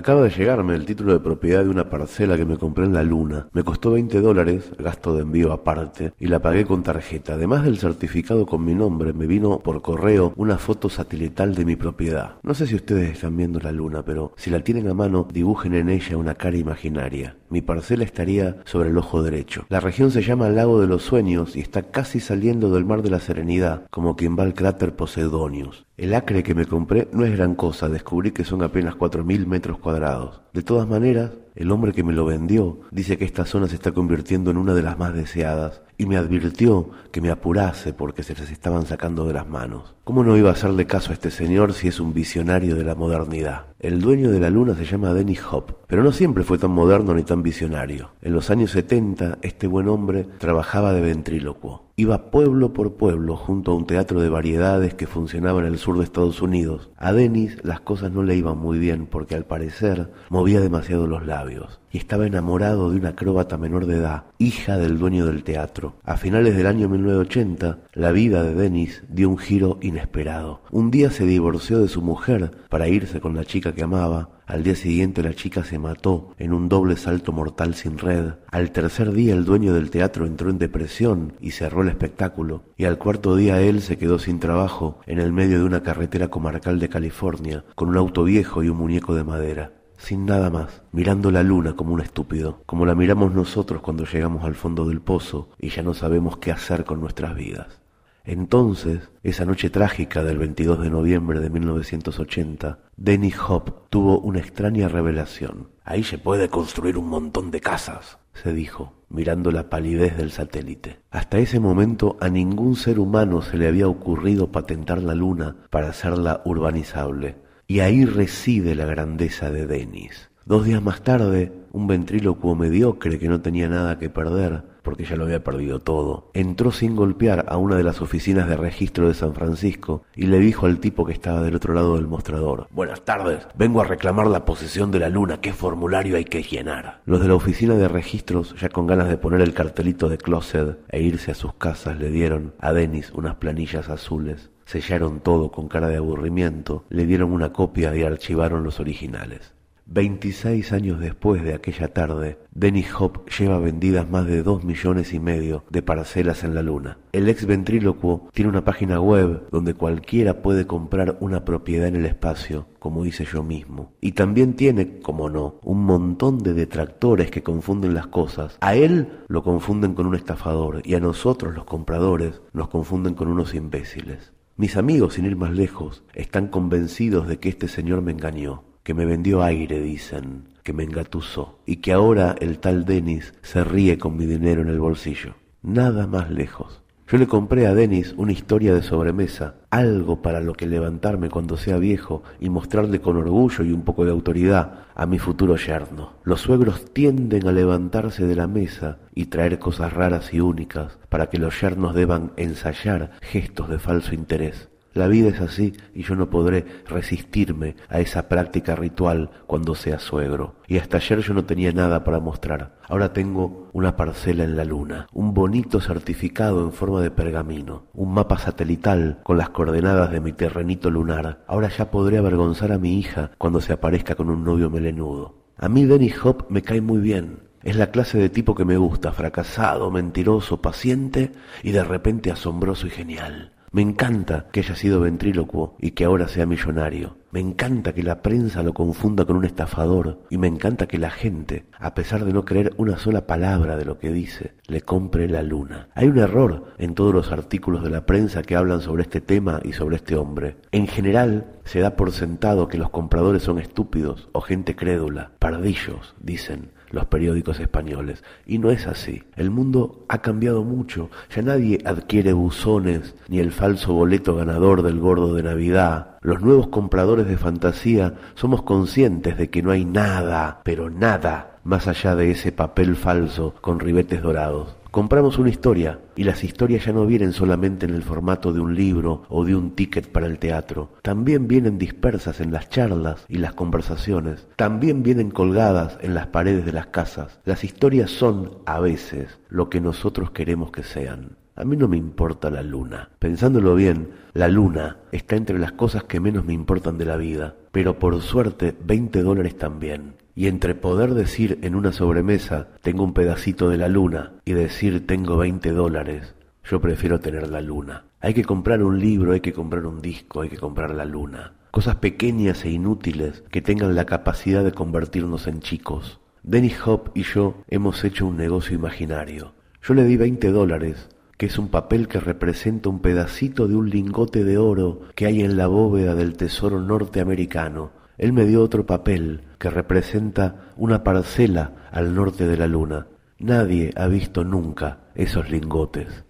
Acaba de llegarme el título de propiedad de una parcela que me compré en la luna. Me costó 20 dólares, gasto de envío aparte, y la pagué con tarjeta. Además del certificado con mi nombre, me vino por correo una foto satelital de mi propiedad. No sé si ustedes están viendo la luna, pero si la tienen a mano, dibujen en ella una cara imaginaria. Mi parcela estaría sobre el ojo derecho. La región se llama Lago de los Sueños y está casi saliendo del Mar de la Serenidad, como quien va al cráter Poseidonius. El acre que me compré no es gran cosa, descubrí que son apenas 4.000 metros cuadrados. De todas maneras, el hombre que me lo vendió dice que esta zona se está convirtiendo en una de las más deseadas y me advirtió que me apurase porque se les estaban sacando de las manos. ¿Cómo no iba a hacerle caso a este señor si es un visionario de la modernidad? El dueño de la luna se llama Dennis Hop, pero no siempre fue tan moderno ni tan visionario. En los años 70, este buen hombre trabajaba de ventrílocuo. Iba pueblo por pueblo junto a un teatro de variedades que funcionaba en el sur de Estados Unidos. A Dennis las cosas no le iban muy bien porque al parecer movía demasiado los labios y estaba enamorado de una acróbata menor de edad, hija del dueño del teatro. A finales del año 1980, la vida de Dennis dio un giro inesperado. Un día se divorció de su mujer para irse con la chica que amaba. Al día siguiente la chica se mató en un doble salto mortal sin red. Al tercer día el dueño del teatro entró en depresión y cerró el espectáculo. Y al cuarto día él se quedó sin trabajo en el medio de una carretera comarcal de California, con un auto viejo y un muñeco de madera sin nada más, mirando la luna como un estúpido, como la miramos nosotros cuando llegamos al fondo del pozo y ya no sabemos qué hacer con nuestras vidas. Entonces, esa noche trágica del 22 de noviembre de 1980, Dennis Hop tuvo una extraña revelación. Ahí se puede construir un montón de casas, se dijo, mirando la palidez del satélite. Hasta ese momento a ningún ser humano se le había ocurrido patentar la luna para hacerla urbanizable y ahí reside la grandeza de Denis. Dos días más tarde, un ventrílocuo mediocre que no tenía nada que perder, porque ya lo había perdido todo, entró sin golpear a una de las oficinas de registro de San Francisco y le dijo al tipo que estaba del otro lado del mostrador, Buenas tardes, vengo a reclamar la posesión de la luna, ¿qué formulario hay que llenar? Los de la oficina de registros, ya con ganas de poner el cartelito de closet e irse a sus casas, le dieron a Denis unas planillas azules sellaron todo con cara de aburrimiento, le dieron una copia y archivaron los originales. Veintiséis años después de aquella tarde, Dennis Hop lleva vendidas más de dos millones y medio de parcelas en la luna. El ex ventrílocuo tiene una página web donde cualquiera puede comprar una propiedad en el espacio, como hice yo mismo. Y también tiene, como no, un montón de detractores que confunden las cosas. A él lo confunden con un estafador y a nosotros los compradores nos confunden con unos imbéciles. Mis amigos, sin ir más lejos, están convencidos de que este señor me engañó, que me vendió aire, dicen, que me engatusó, y que ahora el tal Denis se ríe con mi dinero en el bolsillo. Nada más lejos. Yo le compré a Denis una historia de sobremesa, algo para lo que levantarme cuando sea viejo y mostrarle con orgullo y un poco de autoridad a mi futuro yerno. Los suegros tienden a levantarse de la mesa y traer cosas raras y únicas para que los yernos deban ensayar gestos de falso interés. La vida es así y yo no podré resistirme a esa práctica ritual cuando sea suegro. Y hasta ayer yo no tenía nada para mostrar. Ahora tengo una parcela en la luna, un bonito certificado en forma de pergamino, un mapa satelital con las coordenadas de mi terrenito lunar. Ahora ya podré avergonzar a mi hija cuando se aparezca con un novio melenudo. A mí Dennis Hop me cae muy bien. Es la clase de tipo que me gusta, fracasado, mentiroso, paciente y de repente asombroso y genial. Me encanta que haya sido ventrílocuo y que ahora sea millonario. Me encanta que la prensa lo confunda con un estafador y me encanta que la gente, a pesar de no creer una sola palabra de lo que dice, le compre la luna. Hay un error en todos los artículos de la prensa que hablan sobre este tema y sobre este hombre. En general, se da por sentado que los compradores son estúpidos o gente crédula, pardillos, dicen los periódicos españoles. Y no es así. El mundo ha cambiado mucho. Ya nadie adquiere buzones ni el falso boleto ganador del gordo de Navidad. Los nuevos compradores de fantasía somos conscientes de que no hay nada, pero nada, más allá de ese papel falso con ribetes dorados. Compramos una historia y las historias ya no vienen solamente en el formato de un libro o de un ticket para el teatro, también vienen dispersas en las charlas y las conversaciones, también vienen colgadas en las paredes de las casas. Las historias son, a veces, lo que nosotros queremos que sean. A mí no me importa la luna. Pensándolo bien, la luna está entre las cosas que menos me importan de la vida, pero por suerte 20 dólares también. Y entre poder decir en una sobremesa tengo un pedacito de la luna y decir tengo 20 dólares, yo prefiero tener la luna. Hay que comprar un libro, hay que comprar un disco, hay que comprar la luna. Cosas pequeñas e inútiles que tengan la capacidad de convertirnos en chicos. Dennis Hop y yo hemos hecho un negocio imaginario. Yo le di 20 dólares, que es un papel que representa un pedacito de un lingote de oro que hay en la bóveda del tesoro norteamericano. Él me dio otro papel que representa una parcela al norte de la luna. Nadie ha visto nunca esos lingotes.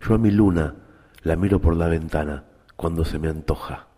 Yo a mi luna la miro por la ventana cuando se me antoja.